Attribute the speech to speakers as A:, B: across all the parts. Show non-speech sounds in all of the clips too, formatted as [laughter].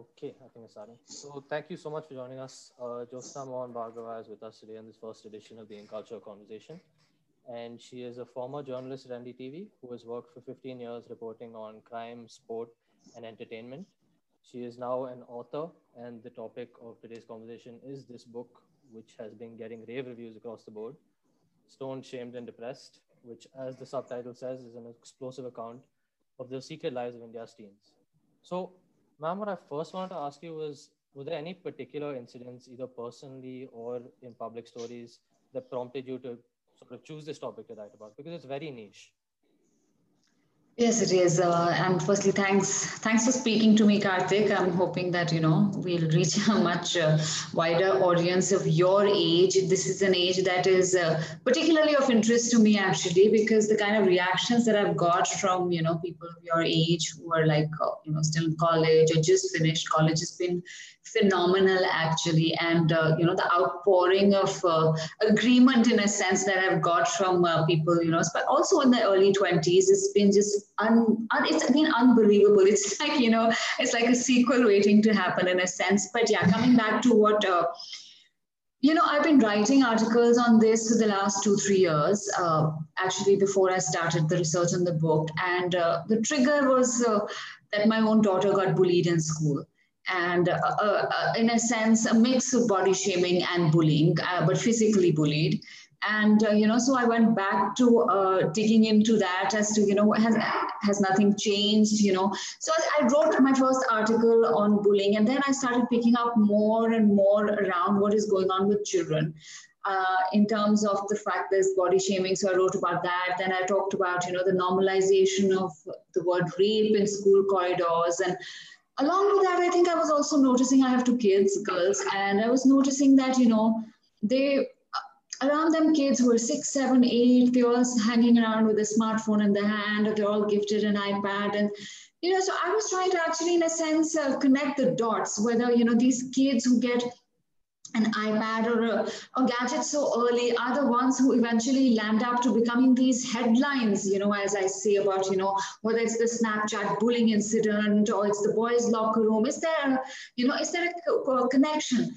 A: Okay, I think it's starting. So thank you so much for joining us. Uh, Jyotsna Mohan Bhargava is with us today in this first edition of the In Culture Conversation. And she is a former journalist at NDTV who has worked for 15 years reporting on crime, sport, and entertainment. She is now an author, and the topic of today's conversation is this book, which has been getting rave reviews across the board Stoned, Shamed, and Depressed, which, as the subtitle says, is an explosive account of the secret lives of India's teens. So, Ma'am, what I first wanted to ask you was were there any particular incidents, either personally or in public stories, that prompted you to sort of choose this topic to write about? Because it's very niche.
B: Yes, it is. Uh, and firstly, thanks thanks for speaking to me, Karthik. I'm hoping that you know we'll reach a much uh, wider audience of your age. This is an age that is uh, particularly of interest to me, actually, because the kind of reactions that I've got from you know people of your age who are like uh, you know still in college or just finished college has been phenomenal actually and uh, you know the outpouring of uh, agreement in a sense that i've got from people you know but also in the early 20s it's been just un, un, it's been unbelievable. It's [laughs] like you know it's like a sequel waiting to happen in a sense. But yeah coming back to what uh, you know i've been writing articles on this for the last two three years uh, actually before i started the research on the book. And uh, the trigger was that my own daughter got bullied in school. And uh, uh, uh, in a sense a mix of body shaming and bullying uh, but physically bullied and uh, you know so i went back to uh, digging into that as to you know has has nothing changed you know so i wrote my first article on bullying and then i started picking up more and more around what is going on with children uh, in terms of the fact there's body shaming. So I wrote about that. Then I talked about, you know, the normalization of the word rape in school corridors and along with that, I think I was also noticing I have two kids, girls, and I was noticing that, you know, they around them kids who are six, seven, eight, they're all hanging around with a smartphone in their hand, or they're all gifted an iPad. And, you know, so I was trying to actually, in a sense, uh, connect the dots, whether, you know, these kids who get an iPad or a, a, gadget so early are the ones who eventually land up to becoming these headlines, you know, as I say about, you know, whether it's the Snapchat bullying incident or it's the boys' locker room. Is there, you know, is there a, a connection?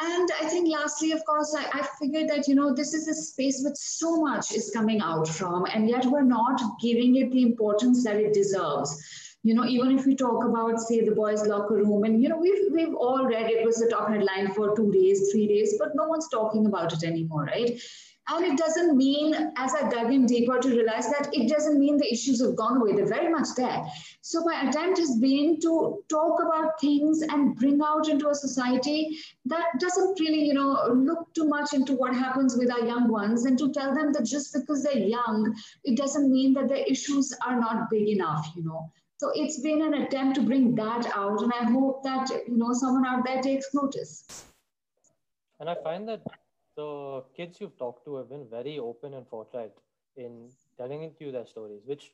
B: And I think lastly, of course, I, I figured that, you know, this is a space which so much is coming out from, and yet we're not giving it the importance that it deserves you know, even if we talk about, say, the boys' locker room, and you know, we've we've all read it was the top headline for two days, three days, but no one's talking about it anymore, right? And it doesn't mean, as I dug in deeper to realize that it doesn't mean the issues have gone away. They're very much there. So my attempt has been to talk about things and bring out into a society that doesn't really, you know, look too much into what happens with our young ones and to tell them that just because they're young, it doesn't mean that the issues are not big enough, you know. So it's been an attempt to bring that out, and I hope that you know someone out there takes notice.
A: And I find that the kids you've talked to have been very open and forthright in telling you their stories, which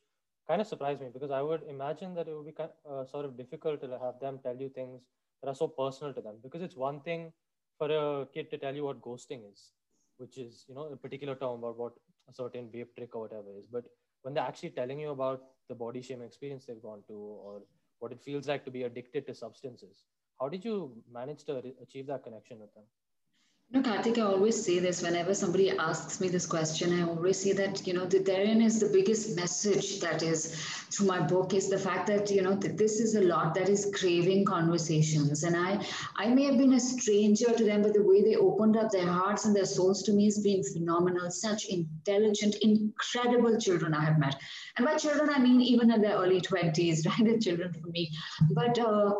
A: kind of surprised me because I would imagine that it would be kind of, uh, sort of difficult to have them tell you things that are so personal to them. Because it's one thing for a kid to tell you what ghosting is, which is you know a particular term about what a certain vape trick or whatever is, but when they're actually telling you about the body shame experience they've gone to or what it feels like to be addicted to substances how did you manage to achieve that connection with them
B: no, Karthik, I always say this whenever somebody asks me this question. I always say that, you know, that therein is the biggest message that is through my book is the fact that, you know, that this is a lot that is craving conversations. And I, I may have been a stranger to them, but the way they opened up their hearts and their souls to me has been phenomenal. Such intelligent, incredible children I have met. And by children, I mean even in their early 20s, [laughs] right? They're children for me. But, uh,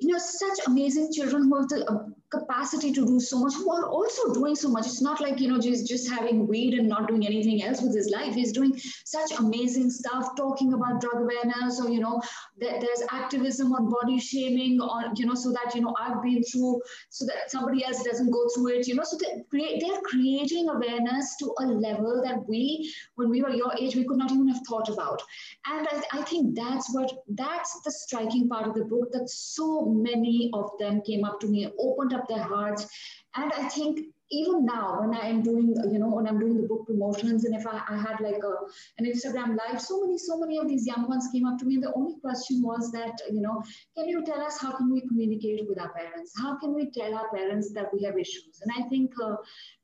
B: you know, such amazing children who have the capacity to do so much, who are also doing so much. It's not like, you know, just, just having weed and not doing anything else with his life. He's doing such amazing stuff, talking about drug awareness or, you know, there, there's activism on body shaming or, you know, so that, you know, I've been through, so that somebody else doesn't go through it, you know, so they create, they're creating awareness to a level that we, when we were your age, we could not even have thought about. And I, I think that's what, that's the striking part of the book that so many of them came up to me, opened up their hearts. And I think even now when I am doing, you know, when I'm doing the book promotions and if I, I had like a, an Instagram live, so many, so many of these young ones came up to me and the only question was that, you know, can you tell us how can we communicate with our parents? How can we tell our parents that we have issues? And I think uh,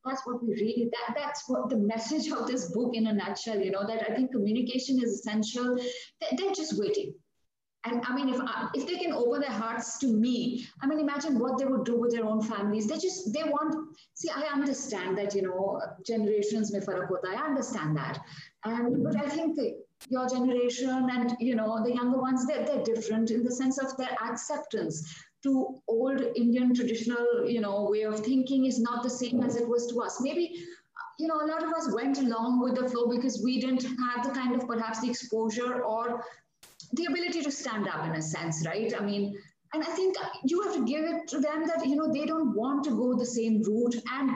B: that's what we really, that, that's what the message of this book in a nutshell, you know, that I think communication is essential. They're just waiting and I mean, if I, if they can open their hearts to me, I mean, imagine what they would do with their own families. They just they want. See, I understand that you know generations may farak. I understand that, and but I think your generation and you know the younger ones they're, they're different in the sense of their acceptance to old Indian traditional you know way of thinking is not the same as it was to us. Maybe you know, a lot of us went along with the flow because we didn't have the kind of perhaps the exposure or the ability to stand up in a sense, right? I mean, and I think you have to give it to them that, you know, they don't want to go the same route and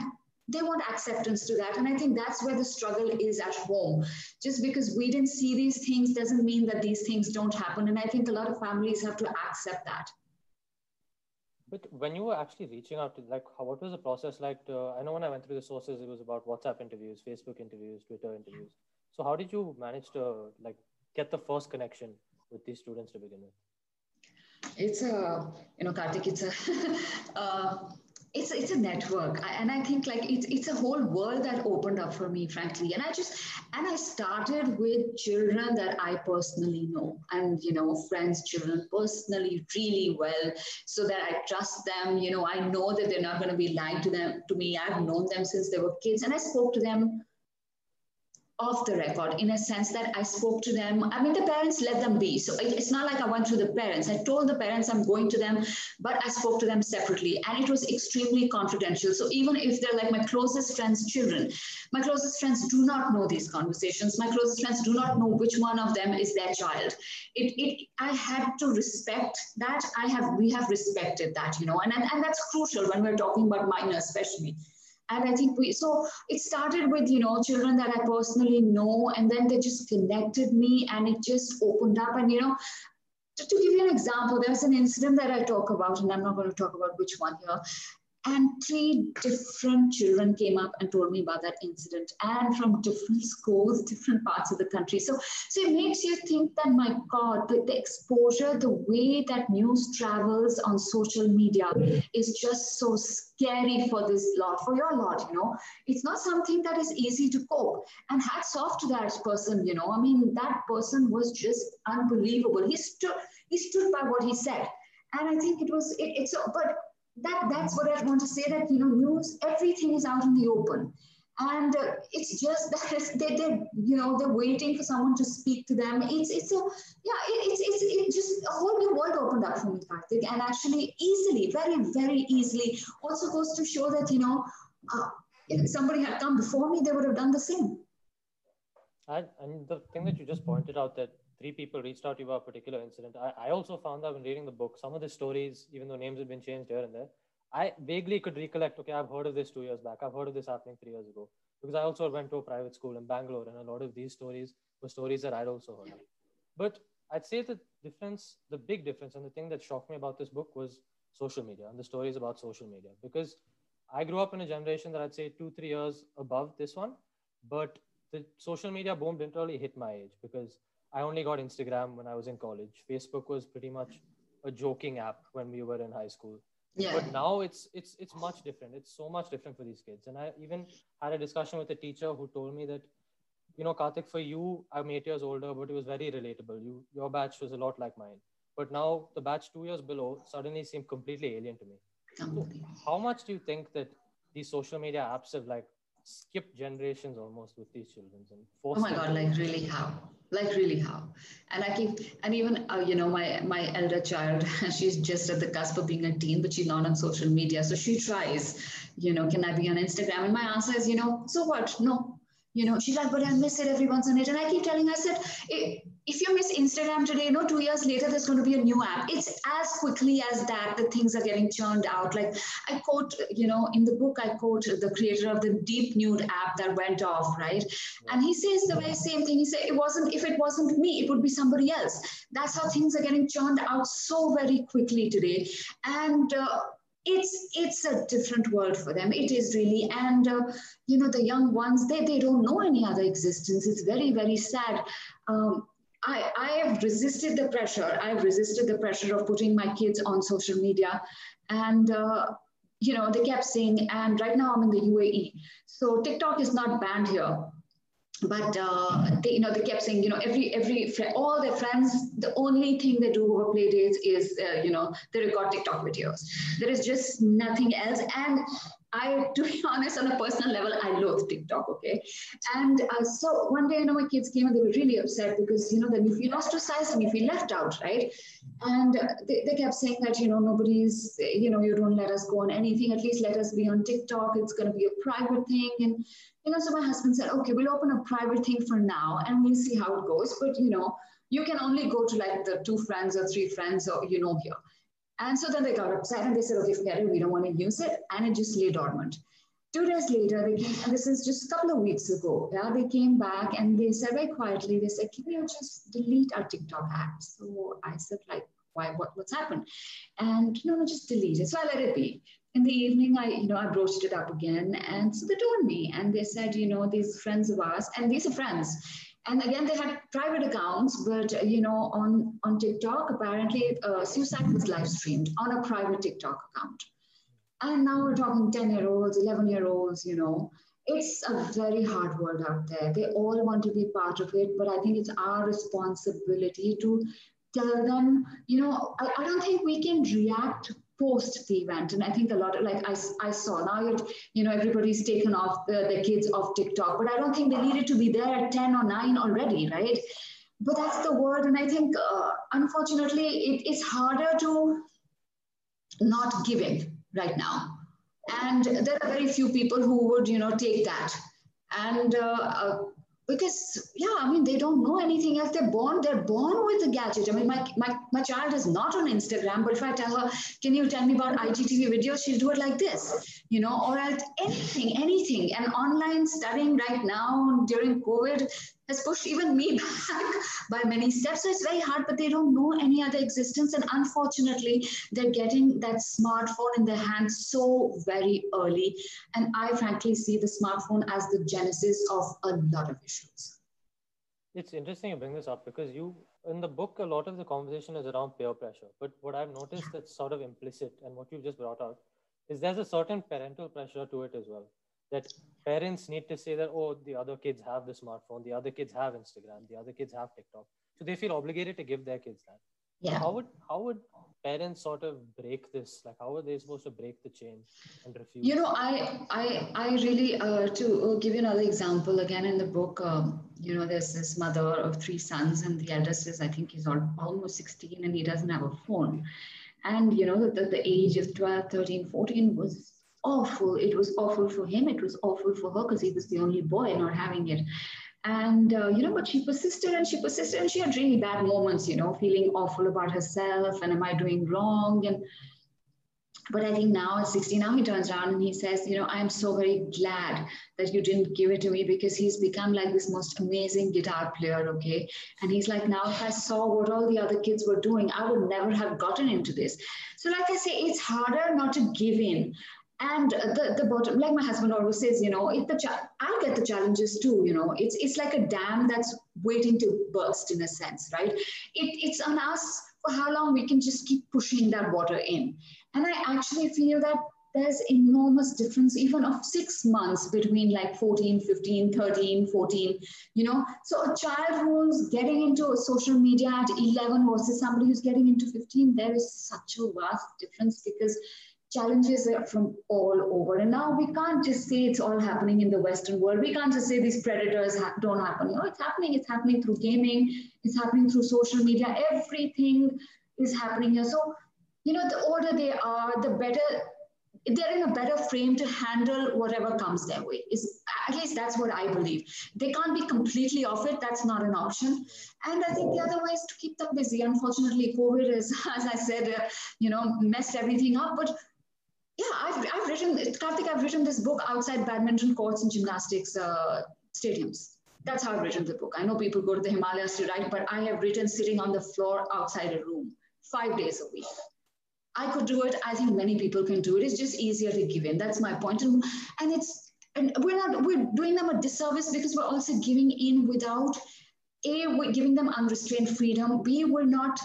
B: they want acceptance to that. And I think that's where the struggle is at home. Just because we didn't see these things doesn't mean that these things don't happen. And I think a lot of families have to accept that.
A: But when you were actually reaching out to, like, how, what was the process like? To, I know when I went through the sources, it was about WhatsApp interviews, Facebook interviews, Twitter interviews. So how did you manage to like get the first connection with these students to begin with?
B: It's a, you know, Karthik, it's a, [laughs] uh, it's it's a network. And i think like it's it's a whole world that opened up for me frankly. And i just and i started with children that i personally know and you know friends children personally really well so that i trust them. You know i know that they're not going to be lying to them to me. I've known them since they were kids and i spoke to them off the record in a sense that I spoke to them. I mean, the parents let them be. So it's not like I went to the parents. I told the parents I'm going to them, but I spoke to them separately. And it was extremely confidential. So even if they're like my closest friends' children, my closest friends do not know these conversations. My closest friends do not know which one of them is their child. It, it I had to respect that. I have we have respected that, you know, and, and, and that's crucial when we're talking about minors, especially and i think we so it started with you know children that i personally know and then they just connected me and it just opened up. And you know to, to give you an example there's an incident that i talk about and i'm not going to talk about which one here and three different children came up and told me about that incident and from different schools different parts of the country. So so it makes you think that my god the, the exposure the way that news travels on social media is just so scary for this lot for your lot you know. It's not something that is easy to cope. And hats off to that person you know. I mean that person was just unbelievable. He stood he stood by what he said. And i think it was it, it's but that that's what I want to say that you know news everything is out in the open. And uh, it's just [laughs] that they they you know they're waiting for someone to speak to them. It's it's a yeah it, it's it's it just a whole new world opened up for me Karthik and actually easily very very easily also goes to show that you know uh, if somebody had come before me they would have done the same.
A: And, and the thing that you just pointed out that three people reached out to you about a particular incident. I, I also found that when reading the book, some of the stories, even though names have been changed here and there, I vaguely could recollect, okay, I've heard of this two years back. I've heard of this happening three years ago. Because I also went to a private school in Bangalore, and a lot of these stories were stories that I'd also heard. But I'd say the difference, the big difference, and the thing that shocked me about this book was social media and the stories about social media. Because I grew up in a generation that I'd say two, three years above this one, but the social media boom didn't really hit my age because I only got Instagram when I was in college. Facebook was pretty much a joking app when we were in high school. Yeah. But now it's it's it's much different. It's so much different for these kids. And I even had a discussion with a teacher who told me that, you know, Karthik, for you, I'm eight years older, but it was very relatable. You your batch was a lot like mine. But now the batch two years below suddenly seemed completely alien to me. So how much do you think that these social media apps have like skipped generations almost with these children and
B: forced oh my god like really how like really how? And i keep and even uh, you know my my elder child [laughs] she's just at the cusp of being a teen but she's not on social media. So she tries you know can i be on instagram? And my answer is you know so what? No you know she's like but i miss it every once on it and i keep telling her i said if you miss instagram today you know two years later there's going to be a new app. It's as quickly as that the things are getting churned out. Like i quote you know in the book i quote the creator of the deep nude app that went off right? And he says the very same thing. He said it wasn't if it wasn't me it would be somebody else. That's how things are getting churned out so very quickly today. And uh, it's it's a different world for them it is really and uh, you know the young ones they they don't know any other existence it's very very sad um, I, I have resisted the pressure. I've resisted the pressure of putting my kids on social media. And, uh, you know, they kept saying, and right now I'm in the UAE. So TikTok is not banned here but uh, they, you know, they kept saying, you know, every every all their friends, the only thing they do over play dates is, uh, you know, they record TikTok videos. There is just nothing else. And I, [laughs] to be honest, on a personal level, I loathe TikTok. Okay, and uh, so one day, you know, my kids came and they were really upset because you know then if you feel ostracized and you feel left out, right? And uh, they, they kept saying that you know nobody's, you know, you don't let us go on anything. At least let us be on TikTok. It's going to be a private thing, and you know, so my husband said, okay, we'll open a private thing for now and we'll see how it goes. But, you know, you can only go to like the two friends or three friends or, you know, here. And so then they got upset and they said, okay, forget it, we don't want to use it. And it just lay dormant. Two days later, they came, and this is just a couple of weeks ago, yeah, they came back and they said very quietly, they said, can you just delete our TikTok app? So I said, like, why, what, what's happened? And no, no, just delete it. So I let it be in the evening, I, you know, I broached it up again. And so they told me, and they said, you know, these friends of ours, and these are friends. And again, they had private accounts, but, you know, on, on TikTok, apparently uh, suicide was live streamed on a private TikTok account. And now we're talking 10 year olds, 11 year olds, you know. It's a very hard world out there. They all want to be part of it, but I think it's our responsibility to tell them, you know, I, I don't think we can react post the event. And I think a lot of like I, I saw now, you're, you know, everybody's taken off the, the kids off TikTok, but I don't think they needed to be there at 10 or 9 already, right? But that's the word. And I think, uh, unfortunately, it is harder to not giving right now. And there are very few people who would, you know, take that. And uh, uh, because yeah i mean they don't know anything else. They're born they're born with the gadget. I mean my, my my child is not on instagram but if i tell her can you tell me about igtv videos she'll do it like this you know or anything anything. And online studying right now during covid has pushed even me [laughs] back by many steps. So it's very hard, but they don't know any other existence. And unfortunately, they're getting that smartphone in their hands so very early. And I frankly see the smartphone as the genesis of a lot of issues.
A: It's interesting you bring this up because you, in the book, a lot of the conversation is around peer pressure. But what I've noticed that's sort of implicit and what you've just brought out is there's a certain parental pressure to it as well that parents need to say that oh the other kids have the smartphone the other kids have instagram the other kids have tiktok. So they feel obligated to give their kids that. Yeah. how would how would parents sort of break this? Like how are they supposed to break the chain and refuse?
B: You know i i i really uh, to uh, give you another example again in the book um, you know there's this mother of three sons and the eldest is i think he's almost 16 and he doesn't have a phone. And you know the, the age of 12 13 14 was awful. It was awful for him. It was awful for her because he was the only boy not having it. And, uh, you know, but she persisted and she persisted and she had really bad moments, you know, feeling awful about herself and am I doing wrong? And, but I think now at 60, now he turns around and he says, you know, I'm so very glad that you didn't give it to me because he's become like this most amazing guitar player, okay? And he's like, now if I saw what all the other kids were doing, I would never have gotten into this. So like I say, it's harder not to give in and the, the bottom like my husband always says you know if the cha- i'll get the challenges too you know. It's it's like a dam that's waiting to burst in a sense right? It, it's on us for how long we can just keep pushing that water in. And i actually feel that there's enormous difference even of six months between like 14 15 13 14 you know. So a child who's getting into social media at 11 versus somebody who's getting into 15 there is such a vast difference because challenges from all over. And now we can't just say it's all happening in the Western world. We can't just say these predators ha- don't happen. You know, it's happening. It's happening through gaming. It's happening through social media. Everything is happening here. So, you know, the older they are, the better they're in a better frame to handle whatever comes their way is at least that's what i believe they can't be completely off it that's not an option and i think the other way is to keep them busy unfortunately covid is [laughs] as i said uh, you know messed everything up but yeah, I've, I've written, Karthik, I've written this book outside badminton courts and gymnastics uh, stadiums. That's how I've written the book. I know people go to the Himalayas to write, but I have written sitting on the floor outside a room five days a week. I could do it. I think many people can do it. It's just easier to give in. That's my point. And, and it's and we're not we're doing them a disservice because we're also giving in without a we're giving them unrestrained freedom. B we're not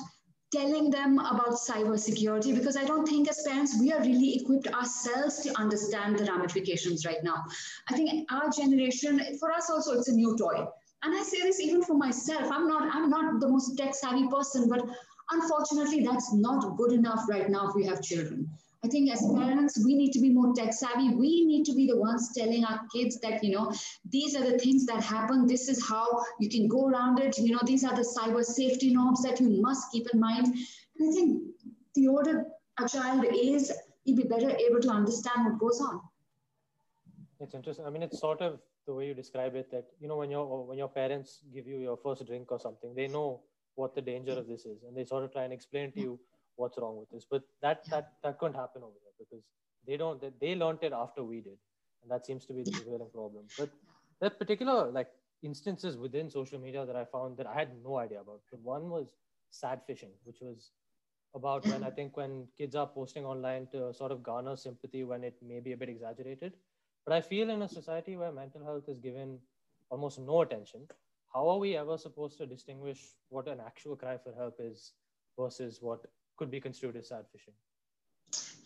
B: telling them about cybersecurity because I don't think as parents we are really equipped ourselves to understand the ramifications right now. I think our generation, for us also, it's a new toy. And I say this even for myself. I'm not I'm not the most tech savvy person, but unfortunately, that's not good enough right now if we have children. I think as parents, we need to be more tech savvy. We need to be the ones telling our kids that, you know, these are the things that happen. This is how you can go around it. You know, these are the cyber safety norms that you must keep in mind. And I think the older a child is, he'll be better able to understand what goes on.
A: It's interesting. I mean, it's sort of the way you describe it that, you know, when your when your parents give you your first drink or something, they know what the danger of this is. And they sort of try and explain to you what's wrong with this. But that that that couldn't happen over there because they don't they, they learned it after we did. And that seems to be the prevailing problem. But that particular like instances within social media that i found that i had no idea about. But one was sad fishing which was about when i think when kids are posting online to sort of garner sympathy when it may be a bit exaggerated. But i feel in a society where mental health is given almost no attention how are we ever supposed to distinguish what an actual cry for help is versus what could be construed as sad fishing?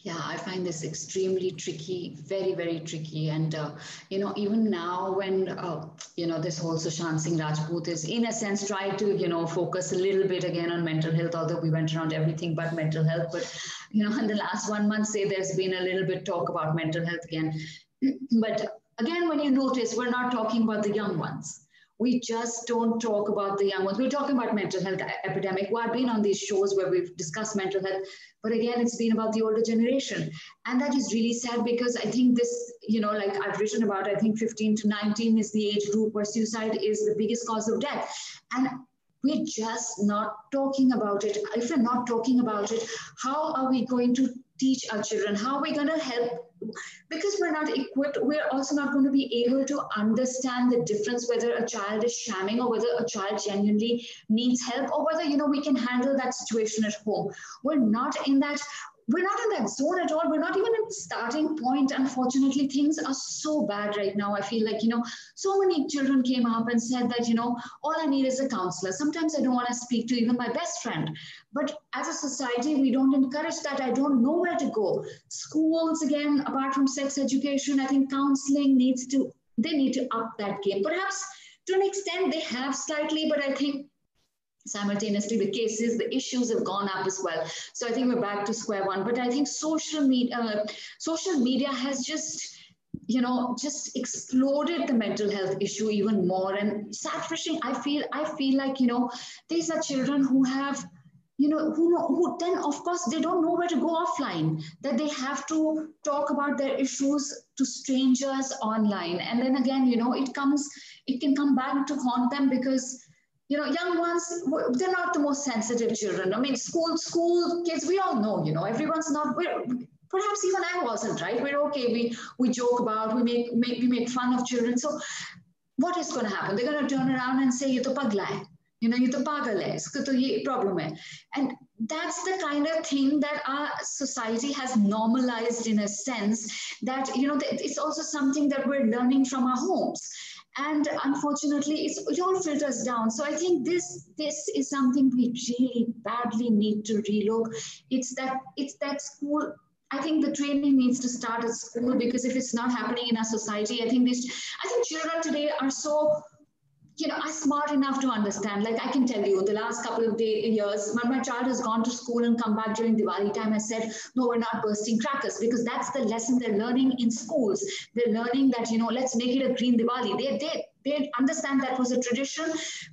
B: Yeah, I find this extremely tricky, very, very tricky. And, uh, you know, even now when, uh, you know, this whole Sushant Singh Rajput is, in a sense, try to, you know, focus a little bit again on mental health, although we went around everything but mental health. But, you know, in the last one month, say there's been a little bit talk about mental health again. [clears throat] But again, when you notice, we're not talking about the young ones we just don't talk about the young ones. We're talking about mental health epidemic. Well, I've been on these shows where we've discussed mental health, but again, it's been about the older generation. And that is really sad because I think this, you know, like I've written about, I think 15 to 19 is the age group where suicide is the biggest cause of death. And we're just not talking about it. If we're not talking about it, how are we going to teach our children? How are we going to help because we're not equipped, we're also not going to be able to understand the difference whether a child is shamming or whether a child genuinely needs help or whether, you know, we can handle that situation at home. We're not in that we're not in that zone at all. We're not even at the starting point. Unfortunately, things are so bad right now. I feel like, you know, so many children came up and said that, you know, all I need is a counselor. Sometimes I don't want to speak to even my best friend. But as a society, we don't encourage that. I don't know where to go. Schools, again, apart from sex education, I think counseling needs to, they need to up that game. Perhaps to an extent they have slightly, but I think simultaneously the cases the issues have gone up as well. So i think we're back to square one. But i think social media uh, social media has just you know just exploded the mental health issue even more. And fishing i feel i feel like you know these are children who have you know who know who then of course they don't know where to go offline that they have to talk about their issues to strangers online. And then again you know it comes it can come back to haunt them because you know, young ones, they're not the most sensitive children. I mean, school, school kids, we all know, you know, everyone's not, perhaps even I wasn't, right? We're okay, we, we joke about, we make, make, we make fun of children. So what is going to happen? They're going to turn around and say, you to pagla. You know, you to pagal hai, isko to ye problem hai. And that's the kind of thing that our society has normalized in a sense that, you know, it's also something that we're learning from our homes and unfortunately it's, it all filters down. So i think this this is something we really badly need to relook. It's that it's that school I think the training needs to start at school because if it's not happening in our society, I think this, I think children today are so you know, are smart enough to understand. Like I can tell you, the last couple of day, years, when my child has gone to school and come back during Diwali time, I said, no, we're not bursting crackers because that's the lesson they're learning in schools. They're learning that, you know, let's make it a green Diwali. They, they, they understand that was a tradition,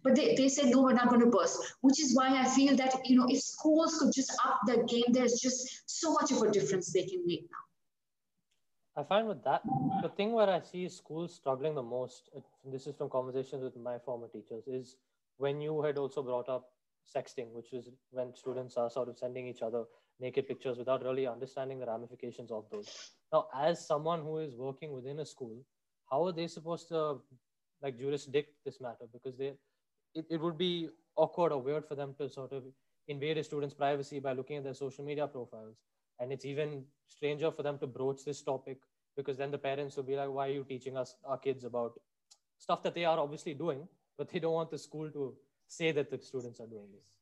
B: but they, they said, no, we're not going to burst, which is why I feel that, you know, if schools could just up their game, there's just so much of a difference they can make now.
A: I find with that, the thing where I see schools struggling the most, this is from conversations with my former teachers, is when you had also brought up sexting, which is when students are sort of sending each other naked pictures without really understanding the ramifications of those. Now, as someone who is working within a school, how are they supposed to like jurisdict this matter? Because they, it, it would be awkward or weird for them to sort of invade a student's privacy by looking at their social media profiles. And it's even stranger for them to broach this topic because then the parents will be like, why are you teaching us, our kids about stuff that they are obviously doing, but they don't want the school to say that the students are doing this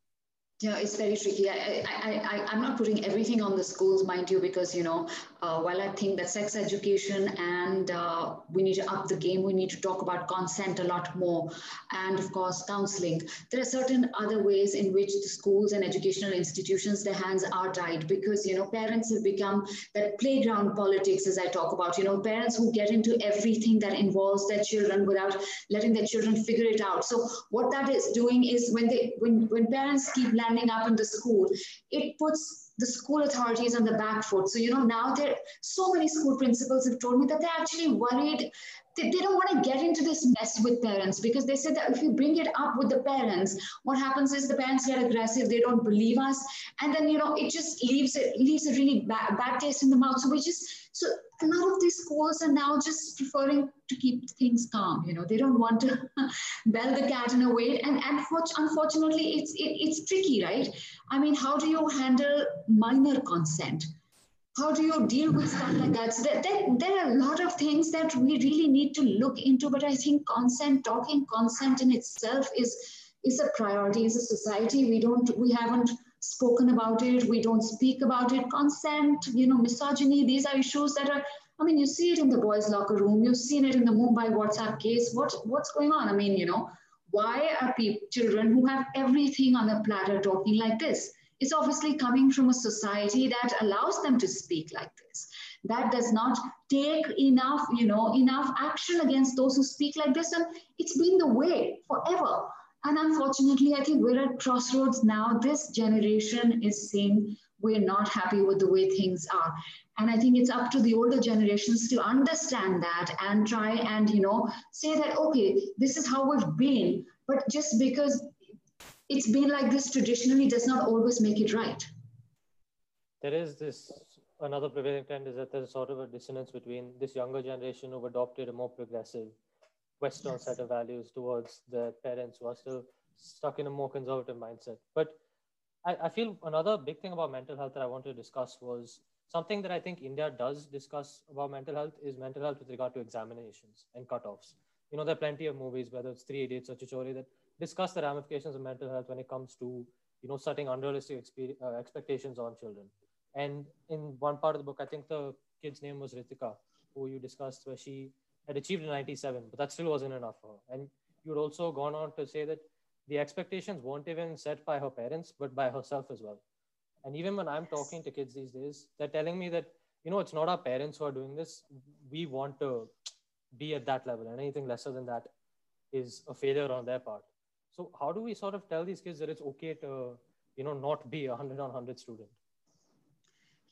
B: yeah, it's very tricky. I, I, I, I'm not putting everything on the schools, mind you, because, you know, uh, while I think that sex education and uh, we need to up the game, we need to talk about consent a lot more. And of course, counseling. There are certain other ways in which the schools and educational institutions, their hands are tied because, you know, parents have become that playground politics, as I talk about, you know, parents who get into everything that involves their children without letting their children figure it out. So what that is doing is when they, when, when parents keep standing up in the school, it puts the school authorities on the back foot. So, you know, now there so many school principals have told me that they're actually worried. They, they don't want to get into this mess with parents because they said that if you bring it up with the parents, what happens is the parents get aggressive, they don't believe us, and then you know it just leaves it leaves a really bad, bad taste in the mouth. So we just so a lot of these schools are now just preferring to keep things calm. You know, they don't want to [laughs] bell the cat in a way. And, and unfortunately, it's, it, it's tricky, right? I mean, how do you handle minor consent? How do you deal with stuff like that? So there, there, there are a lot of things that we really need to look into, but I think consent, talking consent in itself is, is a priority as a society. We don't, we haven't spoken about it. We don't speak about it. Consent, you know, misogyny, these are issues that are, I mean, you see it in the boys' locker room. You've seen it in the Mumbai WhatsApp case. What, what's going on? I mean, you know, why are people, children who have everything on the platter talking like this? It's obviously coming from a society that allows them to speak like this. That does not take enough, you know, enough action against those who speak like this. And it's been the way forever. And unfortunately, I think we're at crossroads now. This generation is saying we're not happy with the way things are. And I think it's up to the older generations to understand that and try and, you know, say that, okay, this is how we've been. But just because it's been like this traditionally does not always make it right.
A: There is this another prevailing trend is that there's sort of a dissonance between this younger generation who've adopted a more progressive Western yes. set of values towards their parents who are still stuck in a more conservative mindset. But I, I feel another big thing about mental health that I want to discuss was something that I think India does discuss about mental health is mental health with regard to examinations and cutoffs. You know, there are plenty of movies, whether it's Three Idiots or Chhichhore, that discuss the ramifications of mental health when it comes to, you know, setting unrealistic expe- uh, expectations on children. And in one part of the book, I think the kid's name was Ritika, who you discussed, where she had achieved a 97, but that still wasn't enough for her. And you'd also gone on to say that the expectations weren't even set by her parents, but by herself as well. And even when I'm talking to kids these days, they're telling me that, you know, it's not our parents who are doing this. We want to be at that level, and anything lesser than that is a failure on their part. So, how do we sort of tell these kids that it's okay to, you know, not be a 100 on 100 student?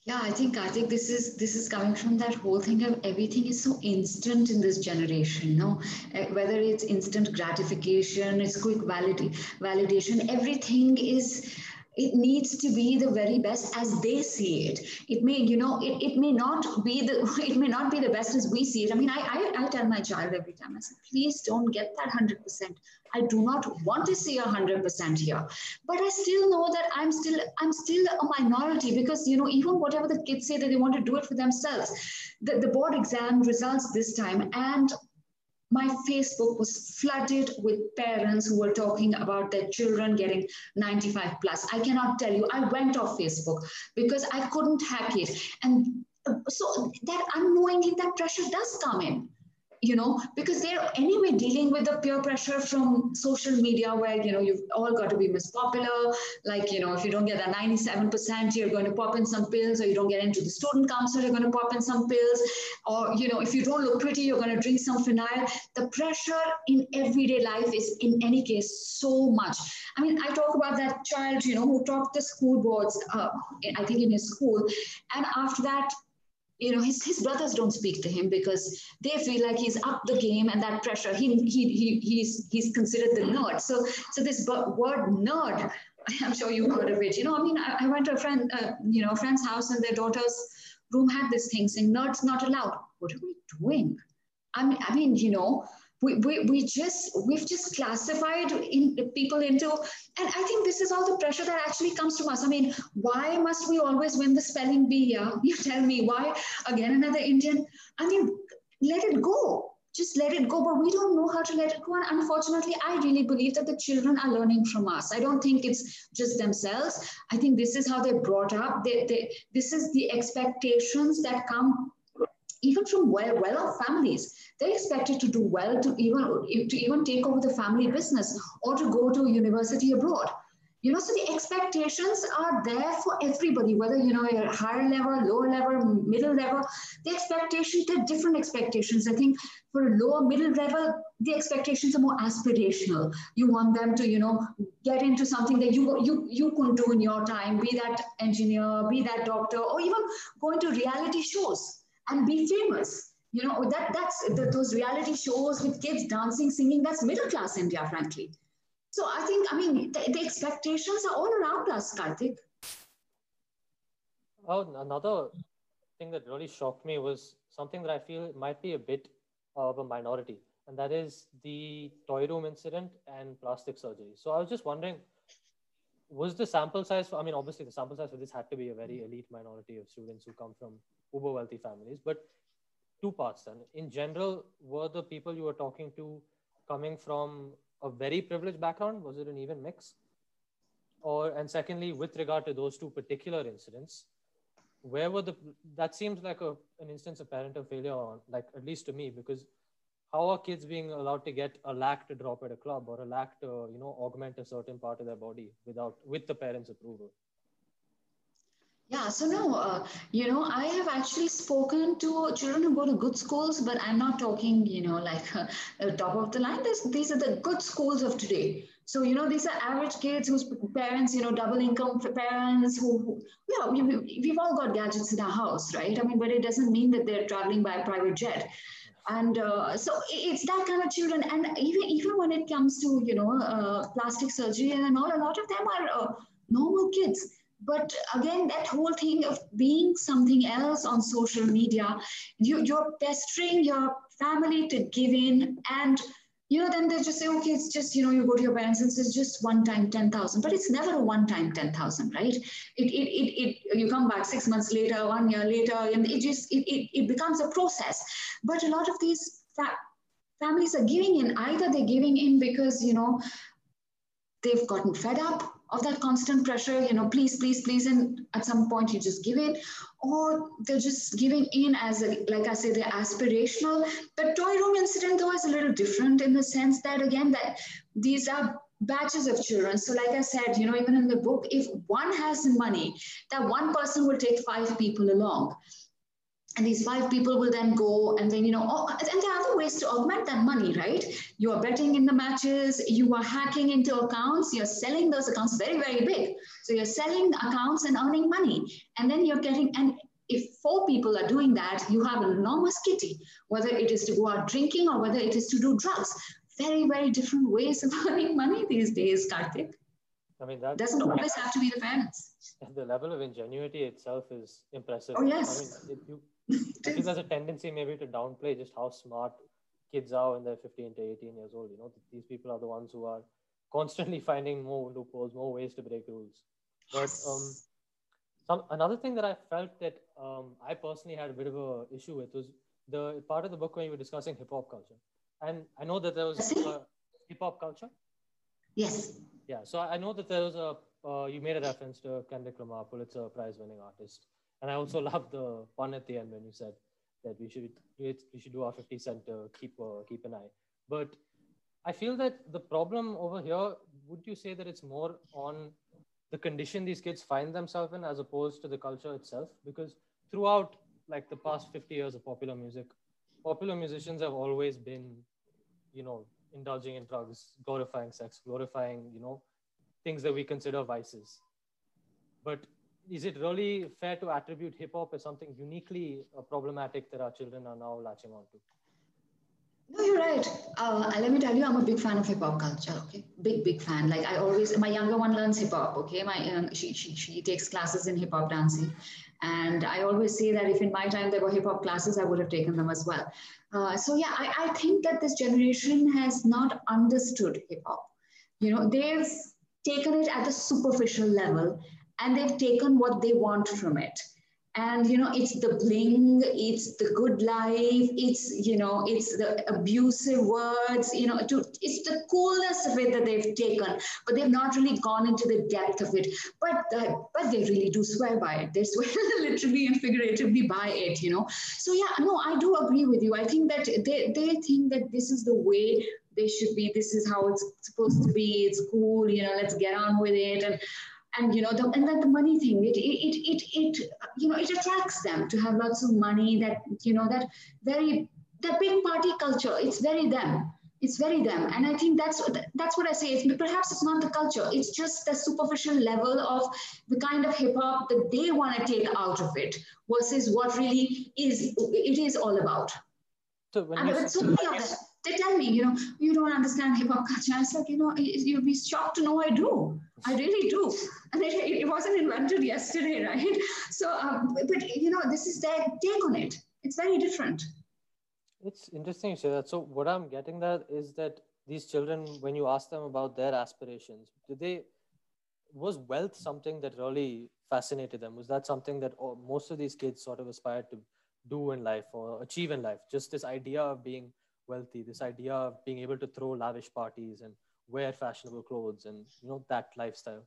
B: Yeah, I think I think this is this is coming from that whole thing of everything is so instant in this generation. No, eh, whether it's instant gratification, it's quick valid- validation, everything is it needs to be the very best as they see it. It may you know it, it may not be the [laughs] it may not be the best as we see it. I mean i i, I tell my child every time i say please don't get that 100% i do not want to see a 100% here. But i still know that i'm still i'm still a minority because you know even whatever the kids say that they want to do it for themselves. The, the board exam results this time and my Facebook was flooded with parents who were talking about their children getting 95 plus. I cannot tell you, I went off Facebook because I couldn't hack it. And uh, so that unknowingly that pressure does come in you know, because they're anyway dealing with the peer pressure from social media where, you know, you've all got to be Miss Popular. Like, you know, if you don't get that 97%, you're going to pop in some pills, or you don't get into the student council, you're going to pop in some pills. Or, you know, if you don't look pretty, you're going to drink some phenyl. The pressure in everyday life is, in any case, so much. I mean, I talk about that child, you know, who topped the school boards, uh, I think in his school. And after that, you know his, his brothers don't speak to him because they feel like he's up the game and that pressure he, he, he he's he's considered the nerd. So so this word nerd [laughs] i'm sure you've heard of it. You know i mean i, I went to a friend uh, you know a friend's house and their daughter's room had this thing saying nerds not allowed. What are we doing? I mean i mean you know we, we, we just we've just classified in people into and i think this is all the pressure that actually comes to us. I mean why must we always win the spelling bee yeah [laughs] you tell me why? Again another indian. I mean let it go. Just let it go but we don't know how to let it go and unfortunately i really believe that the children are learning from us. I don't think it's just themselves. I think this is how they're brought up. They, they, this is the expectations that come even from well, well-off families, they're expected to do well to even to even take over the family business or to go to university abroad. You know, so the expectations are there for everybody, whether you know you're higher level, lower level, middle level. The expectations, they're different expectations. I think for a lower middle level, the expectations are more aspirational. You want them to, you know, get into something that you you you couldn't do in your time, be that engineer, be that doctor, or even go into reality shows and be famous. You know, that that's those reality shows with kids dancing, singing, that's middle class India, frankly. So I think, I mean, the, the expectations are all around us, Karthik.
A: Oh, another thing that really shocked me was something that I feel might be a bit of a minority, and that is the toy room incident and plastic surgery. So I was just wondering, was the sample size? For, I mean, obviously the sample size for this had to be a very elite minority of students who come from uber wealthy families, but two parts then. In general, were the people you were talking to coming from a very privileged background? Was it an even mix? Or and secondly, with regard to those two particular incidents, where were the that seems like a, an instance of parental failure on like at least to me because how are kids being allowed to get a lakh to drop at a club or a lakh to you know augment a certain part of their body without with the parents approval
B: yeah, so no, uh, you know, I have actually spoken to children who go to good schools, but I'm not talking, you know, like uh, top of the line. This, these are the good schools of today. So, you know, these are average kids whose parents, you know, double income parents who, who yeah, we, we've all got gadgets in our house, right? I mean, but it doesn't mean that they're traveling by a private jet. And uh, so it's that kind of children. And even, even when it comes to, you know, uh, plastic surgery and all, a lot of them are uh, normal kids but again that whole thing of being something else on social media you, you're pestering your family to give in and you know then they just say okay it's just you know you go to your parents and it's just one time 10000 but it's never a one time 10000 right? It, it, it, it you come back six months later one year later and it just it, it, it becomes a process. But a lot of these fa- families are giving in. Either they're giving in because you know they've gotten fed up of that constant pressure, you know, please, please, please, and at some point you just give in, or they're just giving in as, a, like I say, they're aspirational. The toy room incident, though, is a little different in the sense that, again, that these are batches of children. So, like I said, you know, even in the book, if one has money, that one person will take five people along and these five people will then go and then you know oh, and there are other ways to augment that money right? You are betting in the matches you are hacking into accounts you're selling those accounts very very big. So you're selling accounts and earning money. And then you're getting and if four people are doing that you have an enormous kitty whether it is to go out drinking or whether it is to do drugs. Very very different ways of [laughs] earning money these days karthik I mean, that doesn't [laughs] always have to be the parents.
A: The level of ingenuity itself is impressive.
B: Oh yes.
A: I mean, you, [laughs] I think there's a tendency maybe to downplay just how smart kids are when they're 15 to 18 years old. You know, these people are the ones who are constantly [laughs] finding more loopholes, more ways to break rules. But um, some another thing that I felt that um, I personally had a bit of a issue with was the part of the book where you were discussing hip hop culture, and I know that there was hip hop culture.
B: Yes.
A: Yeah. So I know that there was a uh, you made a reference to Kendrick Lamar, Pulitzer Prize winning artist, and I also [laughs] love the pun at the end when you said that we should we should do our 50 cent to keep uh, keep an eye. But I feel that the problem over here, would you say that it's more on the condition these kids find themselves in as opposed to the culture itself? Because throughout like the past 50 years of popular music, popular musicians have always been, you know, indulging in drugs, glorifying sex, glorifying, you know, things that we consider vices. But is it really fair to attribute hip hop as something uniquely uh, problematic that our children are now latching onto?
B: No, you're right. Uh, let me tell you, I'm a big fan of hip hop culture. Okay, big big fan. Like I always, my younger one learns hip hop. Okay, my um, she, she she takes classes in hip hop dancing, and I always say that if in my time there were hip hop classes, I would have taken them as well. Uh, so yeah, I, I think that this generation has not understood hip hop. You know, they've taken it at a superficial level, and they've taken what they want from it and you know it's the bling it's the good life it's you know it's the abusive words you know to, it's the coolness of it that they've taken. But they've not really gone into the depth of it. But uh, but they really do swear by it. They swear [laughs] literally and figuratively by it you know. So yeah no i do agree with you. I think that they, they think that this is the way they should be. This is how it's supposed to be. It's cool you know let's get on with it. And and you know the, and then the money thing it, it it it you know it attracts them to have lots of money that you know that very that big party culture it's very them. It's very them. And i think that's that's what i say. It's perhaps it's not the culture. It's just the superficial level of the kind of hip hop that they want to take out of it versus what really is it is all about. So when and you, so many of them they tell me, you know, you don't understand hip hop culture. I was like, you know, you'd be shocked to know I do. I really do. And it, it wasn't invented yesterday, [laughs] right? So, um, but you know, this is their take on it. It's very different.
A: It's interesting you say that. So, what I'm getting that is that these children, when you ask them about their aspirations, do they was wealth something that really fascinated them? Was that something that oh, most of these kids sort of aspired to do in life or achieve in life? Just this idea of being wealthy this idea of being able to throw lavish parties and wear fashionable clothes and you know that lifestyle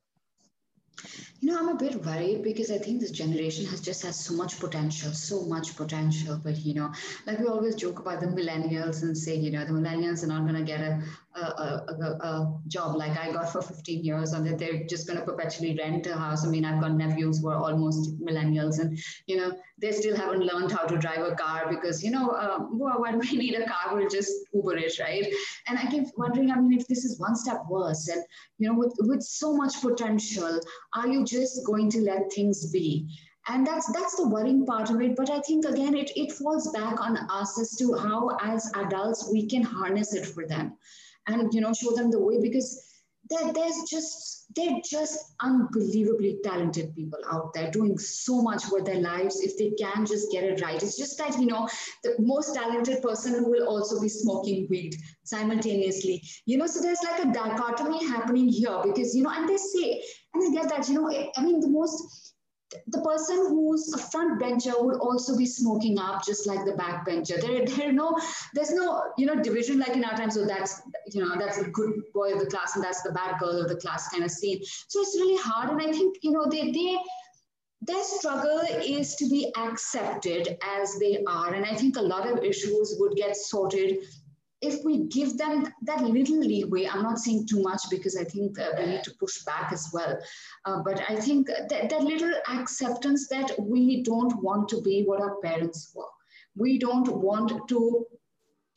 B: you know, I'm a bit worried because I think this generation has just has so much potential, so much potential. But you know, like we always joke about the millennials and say, you know, the millennials are not going to get a a, a, a, job like I got for 15 years, and that they're just going to perpetually rent a house. I mean, I've got nephews who are almost millennials, and you know, they still haven't learned how to drive a car because you know, uh, well, when we need a car, we'll just Uber it, right? And I keep wondering, I mean, if this is one step worse, and you know, with with so much potential are you just going to let things be? And that's that's the worrying part of it. But I think again, it, it falls back on us as to how as adults we can harness it for them and you know show them the way because there's just they're just unbelievably talented people out there doing so much with their lives if they can just get it right. It's just that, you know, the most talented person will also be smoking weed simultaneously. You know, so there's like a dichotomy happening here because, you know, and they say, and I get that, you know, I mean, the most the person who's a front bencher would also be smoking up just like the back bencher. There, there no, there's no, you know, division like in our time. So that's, you know, that's the good boy of the class and that's the bad girl of the class kind of scene. So it's really hard. And I think, you know, they, they, their struggle is to be accepted as they are. And I think a lot of issues would get sorted if we give them that little leeway, I'm not saying too much because I think we need to push back as well. Uh, but I think that, that little acceptance that we don't want to be what our parents were. We don't want to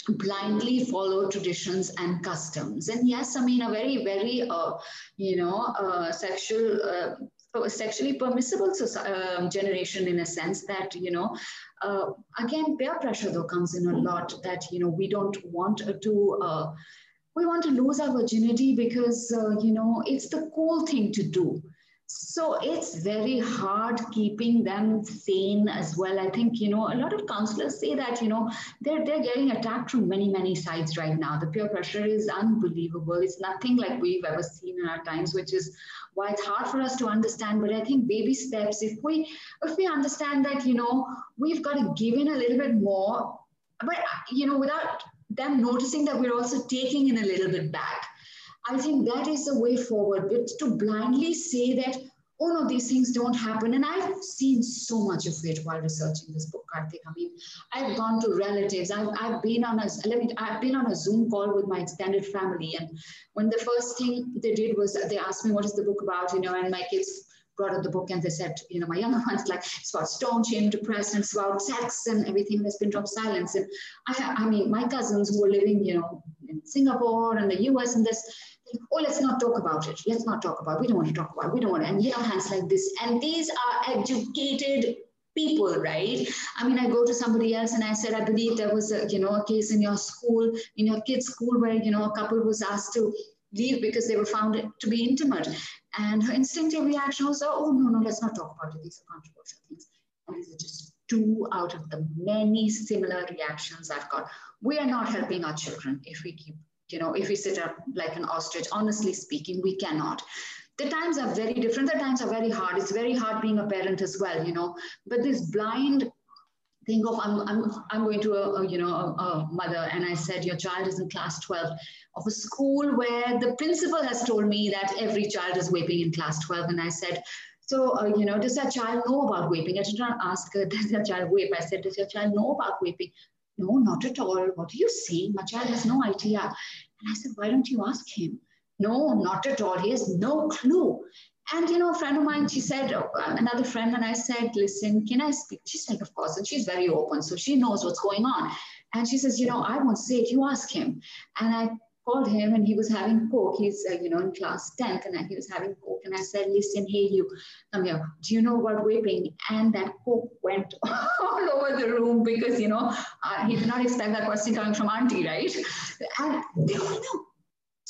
B: blindly follow traditions and customs. And yes, I mean, a very, very, uh, you know, uh, sexual uh, sexually permissible uh, generation in a sense that you know uh, again peer pressure though comes in a lot that you know we don't want to uh, we want to lose our virginity because uh, you know it's the cool thing to do so it's very hard keeping them sane as well. I think, you know, a lot of counselors say that, you know, they're, they're getting attacked from many, many sides right now. The peer pressure is unbelievable. It's nothing like we've ever seen in our times, which is why it's hard for us to understand. But I think baby steps, if we, if we understand that, you know, we've got to give in a little bit more, but, you know, without them noticing that we're also taking in a little bit back I think that is the way forward. But to blindly say that, oh no, these things don't happen. And I've seen so much of it while researching this book, Karthik. I mean, I've gone to relatives. I've, I've been on a let me I've been on a Zoom call with my extended family. And when the first thing they did was they asked me what is the book about, you know, and my kids brought out the book and they said, you know, my younger [laughs] one's like, it's about stone, shame, depressed, and it's about sex and everything that's been dropped silence. And I, I mean, my cousins who are living, you know, in Singapore and the US and this, oh, let's not talk about it. Let's not talk about it. We don't want to talk about it. We don't want to. And you know, hands like this. And these are educated people, right? I mean, I go to somebody else and I said, I believe there was a, you know, a case in your school, in your kid's school where, you know, a couple was asked to leave because they were found to be intimate. And her instinctive reaction was, oh, no, no, let's not talk about it. These are controversial things. And these are just two out of the many similar reactions I've got. We are not helping our children if we keep, you know, if we sit up like an ostrich. Honestly speaking, we cannot. The times are very different. The times are very hard. It's very hard being a parent as well you know. But this blind think of I'm, I'm, I'm going to a, a you know a, a, mother and I said your child is in class 12 of a school where the principal has told me that every child is vaping in class 12 and I said so uh, you know does that child know about vaping? I did not ask her does that child vape? I said does your child know about vaping no not at all what do you see my child has no idea and I said why don't you ask him no, not at all. He has no clue. And, you know, a friend of mine, she said, uh, another friend, and I said, listen, can I speak? She said, of course. And she's very open, so she knows what's going on. And she says, you know, I won't say it, you ask him. And I called him and he was having coke. He's, uh, you know, in class 10th and he was having coke. And I said, listen, hey, you, come here. Do you know about vaping? And that coke went [laughs] all over the room because, you know, uh, he did not expect that question coming from auntie, right? And they all know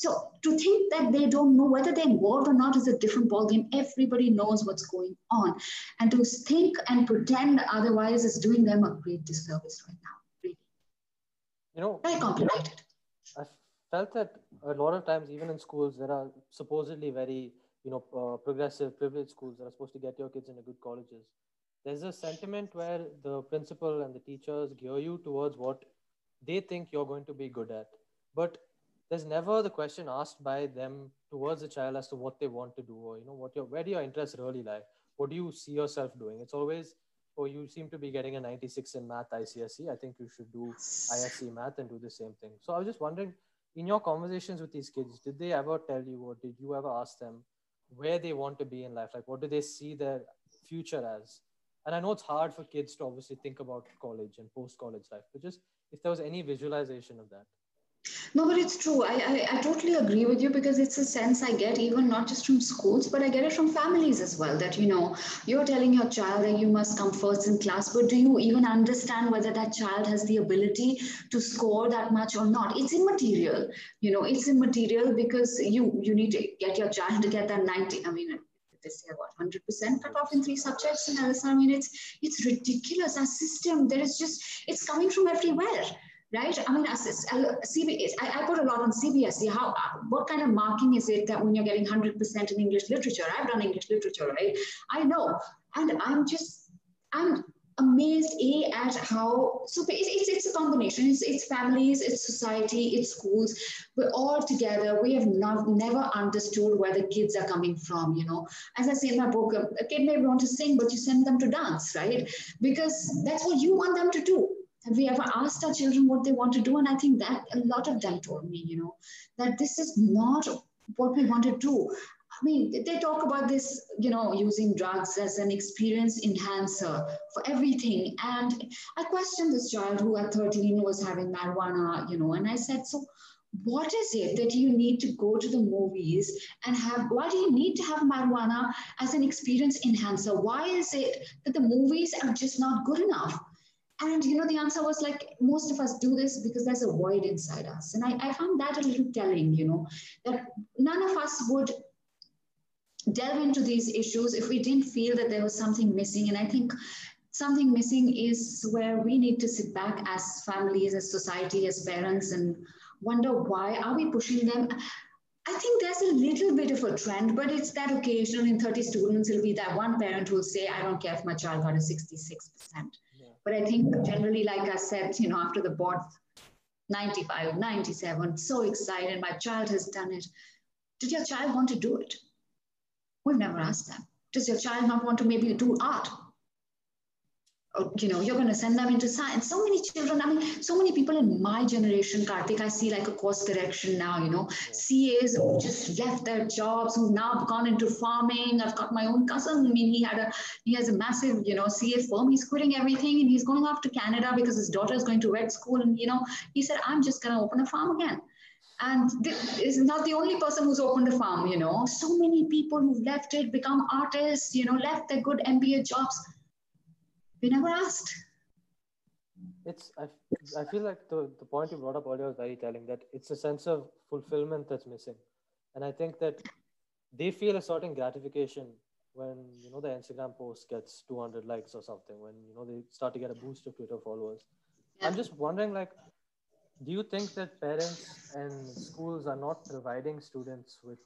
B: so to think that they don't know whether they're involved or not is a different ballgame. Everybody knows what's going on. And to think and pretend otherwise is doing them a great disservice right now. Really.
A: You know,
B: very complicated.
A: I felt that a lot of times, even in schools, there are supposedly very, you know, uh, progressive, privileged schools that are supposed to get your kids into good colleges. There's a sentiment where the principal and the teachers gear you towards what they think you're going to be good at. But there's never the question asked by them towards the child as to what they want to do or you know what your where do your interests really lie what do you see yourself doing it's always oh you seem to be getting a 96 in math icse i think you should do isc math and do the same thing so i was just wondering in your conversations with these kids did they ever tell you or did you ever ask them where they want to be in life? Like what do they see their future as? And i know it's hard for kids to obviously think about college and post college life but just if there was any visualization of that
B: no, but it's true. I, I, I, totally agree with you because it's a sense I get even not just from schools, but I get it from families as well. That, you know, you're telling your child that you must come first in class, but do you even understand whether that child has the ability to score that much or not? It's immaterial. You know, it's immaterial because you you need to get your child to get that 90. I mean, they say what 100% cut off in three subjects in LSR. I mean, it's it's ridiculous. Our system, there is just it's coming from everywhere right? I mean, as, CBSE, uh, I, I, put a lot on CBSE. How, uh, what kind of marking is it that when you're getting 100% in English literature? I've done English literature, right? I know, and I'm just, I'm amazed a at how so it's, it's, it's a combination it's, it's families it's society it's schools we're all together we have not never understood where the kids are coming from you know as i say in my book um, a kid may want to sing but you send them to dance right because that's what you want them to do have we ever asked our children what they want to do? And I think that a lot of them told me, you know, that this is not what we want to do. I mean, they talk about this, you know, using drugs as an experience enhancer for everything. And I questioned this child who at 13 was having marijuana, you know, and I said, so what is it that you need to go to the movies and have why do you need to have marijuana as an experience enhancer why is it that the movies are just not good enough and you know, the answer was like most of us do this because there's a void inside us. And I, I found that a little telling, you know, that none of us would delve into these issues if we didn't feel that there was something missing. And I think something missing is where we need to sit back as families, as society, as parents, and wonder why are we pushing them I think there's a little bit of a trend, but it's that occasional in 30 students, it'll be that one parent who will say, I don't care if my child got a 66%. But I think generally, like I said, you know, after the board 95, 97, so excited, my child has done it. Did your child want to do it? We've never asked them. Does your child not want to maybe do art? Or, you know, you're going to send them into science. So many children, I mean, so many people in my generation, Karthik, I see like a course correction now, you know, CAs who just left their jobs, who've now gone into farming. I've got my own cousin. I mean, he had a, he has a massive, you know, CA firm. He's quitting everything and he's going off to Canada because his daughter is going to vet school. And, you know, he said, I'm just going to open a farm again. And this is not the only person who's opened a farm, you know. So many people who've left it, become artists, you know, left their good MBA jobs we never asked.
A: It's I, I feel like the, the point you brought up earlier was very telling that it's a sense of fulfillment that's missing. And i think that they feel a certain gratification when you know the instagram post gets 200 likes or something when you know they start to get a boost of twitter followers. Yeah. i'm just wondering like do you think that parents and schools are not providing students with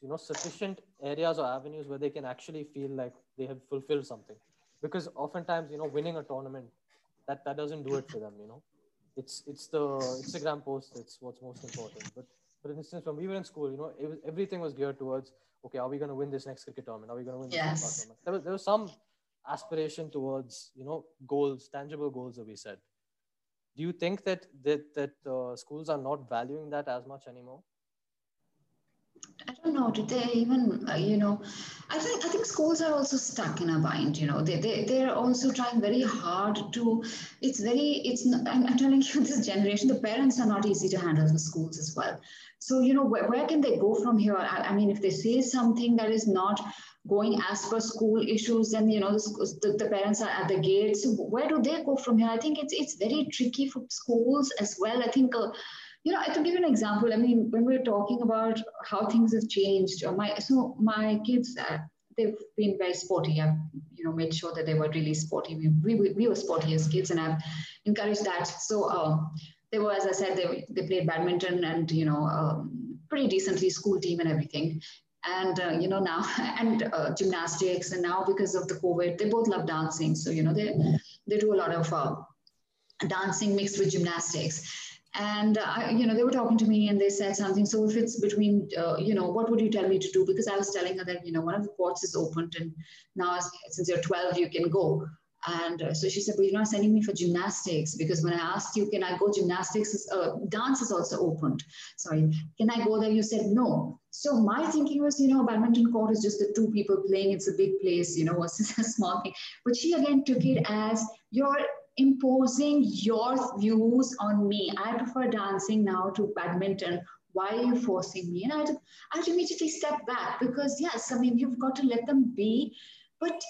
A: you know sufficient areas or avenues where they can actually feel like they have fulfilled something because oftentimes you know winning a tournament that that doesn't do it for them you know. It's it's the instagram post that's what's most important. But for instance when we were in school you know was, everything was geared towards okay are we going to win this next cricket tournament? Are we going to win this
B: yes. next tournament?
A: There was, there was some aspiration towards you know goals tangible goals that we set. Do you think that that that uh, schools are not valuing that as much anymore
B: I don't know. Did they even, uh, you know, I think I think schools are also stuck in a bind. You know, they they they're also trying very hard to. It's very. It's. I'm, I'm telling you, [laughs] this generation, the parents are not easy to handle the schools as well. So you know, where, where can they go from here? I, I mean, if they say something that is not going as per school issues, then you know the, the, parents are at the gate. So where do they go from here? I think it's it's very tricky for schools as well. I think. Uh, you know, I can give you an example. I mean, when we're talking about how things have changed, uh, my so my kids, uh, they've been very sporty. I've you know made sure that they were really sporty. We we, we were sporty as kids, and I've encouraged that. So um, they were, as I said, they they played badminton and you know um, pretty decently school team and everything. And uh, you know now [laughs] and uh, gymnastics, and now because of the COVID, they both love dancing. So you know they they do a lot of uh, dancing mixed with gymnastics and I, you know they were talking to me and they said something so if it's between uh, you know what would you tell me to do because i was telling her that you know one of the courts is opened and now since you're 12 you can go and uh, so she said, but you're not sending me for gymnastics because when I asked you, can I go gymnastics, uh, dance is also opened. Sorry, can I go there? You said no. So my thinking was, you know, badminton court is just the two people playing. It's a big place, you know, [laughs] it's a small thing. But she again took it as you're imposing your views on me. I prefer dancing now to badminton. Why are you forcing me? And I'd, I'd immediately step back because, yes, I mean, you've got to let them be. But,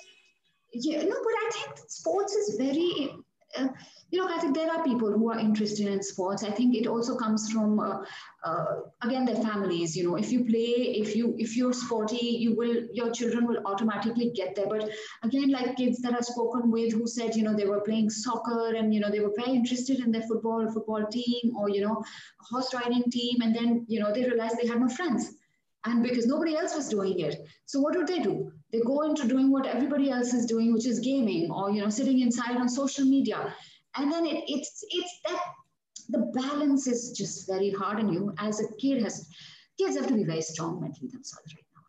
B: yeah, no, but I think sports is very uh, you know, I think there are people who are interested in sports. I think it also comes from, uh, uh, again, their families. You know, if you play, if you if you're sporty, you will your children will automatically get there. But again, like kids that I've spoken with who said, you know, they were playing soccer and you know they were very interested in their football football team or you know horse riding team, and then you know they realized they had no friends and because nobody else was doing it so what do they do they go into doing what everybody else is doing which is gaming or you know sitting inside on social media. And then it, it's it's that the balance is just very hard. On you as a kid has kids have to be very strong mentally themselves right now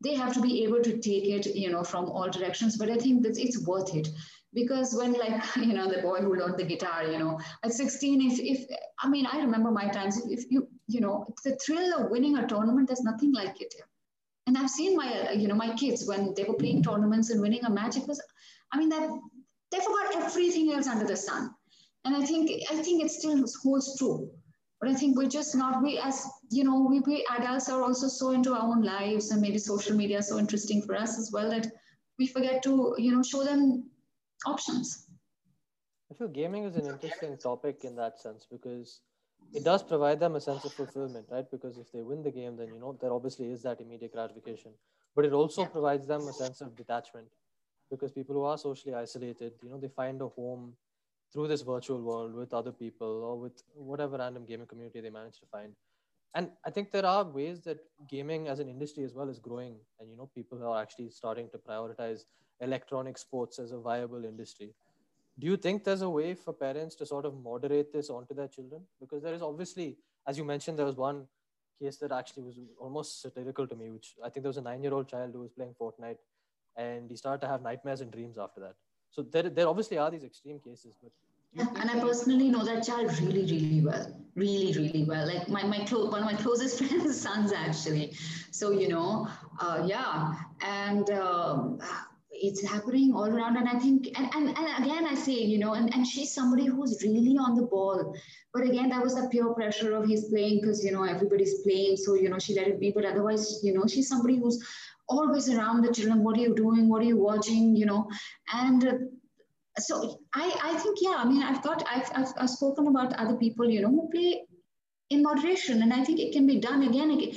B: they have to be able to take it you know from all directions. But i think that it's worth it. Because when like [laughs] you know the boy who learned the guitar you know at 16 if if i mean i remember my times if, if you you know the thrill of winning a tournament there's nothing like it and i've seen my uh, you know my kids when they were playing tournaments and winning a match it was i mean that they forgot everything else under the sun and i think i think it still holds true but i think we're just not we as you know we, we adults are also so into our own lives and maybe social media is so interesting for us as well that we forget to you know show them options.
A: I feel gaming is an interesting topic in that sense because it does provide them a sense of fulfillment, right? Because if they win the game, then you know there obviously is that immediate gratification. But it also yeah. provides them a sense of detachment because people who are socially isolated, you know, they find a home through this virtual world with other people or with whatever random gaming community they manage to find. And I think there are ways that gaming as an industry as well is growing, and you know, people are actually starting to prioritize electronic sports as a viable industry. Do you think there's a way for parents to sort of moderate this onto their children? Because there is obviously, as you mentioned, there was one case that actually was almost satirical to me, which I think there was a nine year old child who was playing Fortnite and he started to have nightmares and dreams after that. So there, there obviously are these extreme cases, but yeah,
B: and I personally know that child really, really well, really, really well. Like my my clo- one of my closest [laughs] friends' sons actually. So you know, uh, yeah, and um, it's happening all around. And i think and, and, and again i say you know and, and she's somebody who's really on the ball. But again that was the peer pressure of his playing because you know everybody's playing so you know she let it be. But otherwise you know she's somebody who's always around the children. What are you doing? What are you watching? You know? And uh, so I, I think yeah i mean i've got I've, I've, I've spoken about other people you know who play in moderation. And i think it can be done again again.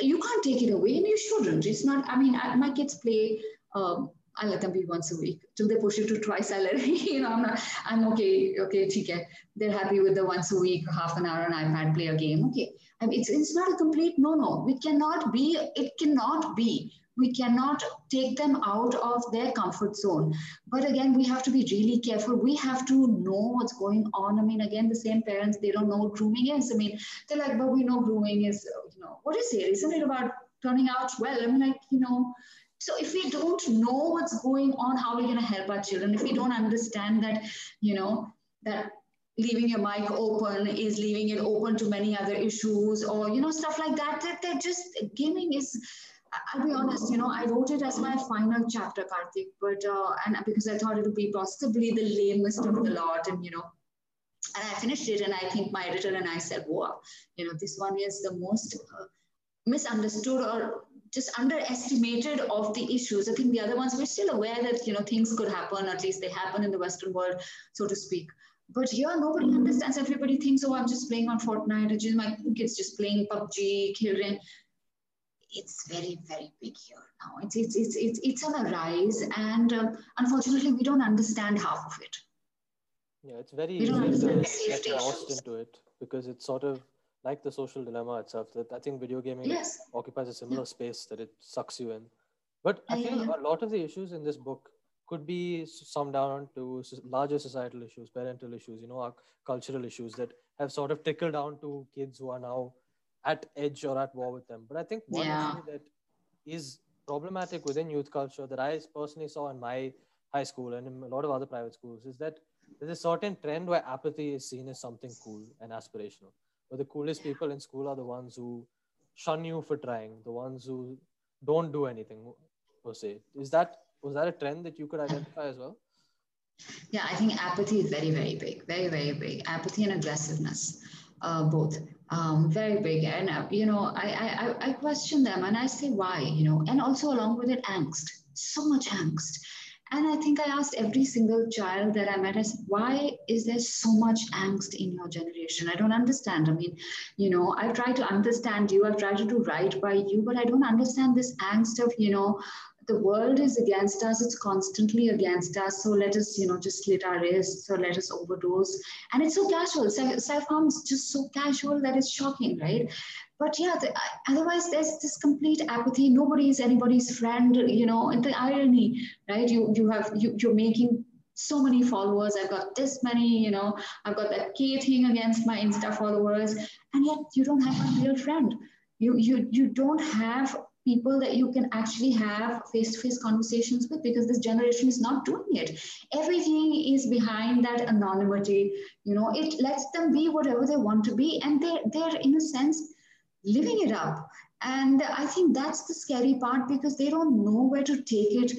B: You can't take it away and you shouldn't it's not i mean I, my kids play um, I let them be once a week. Till they push it to twice, let [laughs] you know, I'm not, I'm okay, okay, okay. They're happy with the once a week, half an hour on iPad, play a game. Okay. I mean, it's, it's not a complete no, no. We cannot be, it cannot be we cannot take them out of their comfort zone but again we have to be really careful we have to know what's going on i mean again the same parents they don't know what grooming is i mean they're like but we know grooming is you know what is it isn't it about turning out well i mean like you know so if we don't know what's going on how are we going to help our children? If we don't understand that you know that leaving your mic open is leaving it open to many other issues or you know stuff like that that they're just gaming is I'll be honest, you know, I wrote it as my final chapter, Karthik, but uh, and because I thought it would be possibly the lamest of the lot, and you know, and I finished it, and I think my editor and I said, "Wow, you know, this one is the most uh, misunderstood or just underestimated of the issues. I think the other ones we're still aware that you know things could happen, at least they happen in the Western world, so to speak." But here, nobody understands. Everybody thinks, "Oh, I'm just playing on Fortnite," or just my kids just playing PUBG, Killing it's very very big here now it's it's it's it's, it's on a rise and uh, unfortunately we don't understand half of it
A: yeah it's very easy to get lost into it because it's sort of like the social dilemma itself that i think video gaming yes. occupies a similar yeah. space that it sucks you in but i feel a lot of the issues in this book could be summed down to larger societal issues parental issues you know cultural issues that have sort of trickled down to kids who are now at edge or at war with them. But I think one yeah. issue that is problematic within youth culture that I personally saw in my high school and in a lot of other private schools is that there's a certain trend where apathy is seen as something cool and aspirational. Where the coolest people in school are the ones who shun you for trying, the ones who don't do anything per se. Is that was that a trend that you could identify as well?
B: Yeah, I think apathy is very, very big, very, very big. Apathy and aggressiveness, uh, both um, very big. And, uh, you know, I, I, I question them and I say, why, you know, and also along with it, angst, so much angst. And I think I asked every single child that I met, I said, why is there so much angst in your generation? I don't understand. I mean, you know, I've tried to understand you, I've tried to do right by you, but I don't understand this angst of, you know, the world is against us. It's constantly against us. So let us you know just slit our wrists or let us overdose. And it's so casual. Self-harm is just so casual that it's shocking right but yeah the, otherwise there's this complete apathy. Nobody is anybody's friend you know and the irony right? You you have you, you're making so many followers. I've got this many you know i've got that key thing against my insta followers. And yet you don't have a real friend. You you you don't have people that you can actually have face-to-face conversations with because this generation is not doing it. Everything is behind that anonymity you know? It lets them be whatever they want to be. And they're they're in a sense living it up. And i think that's the scary part because they don't know where to take it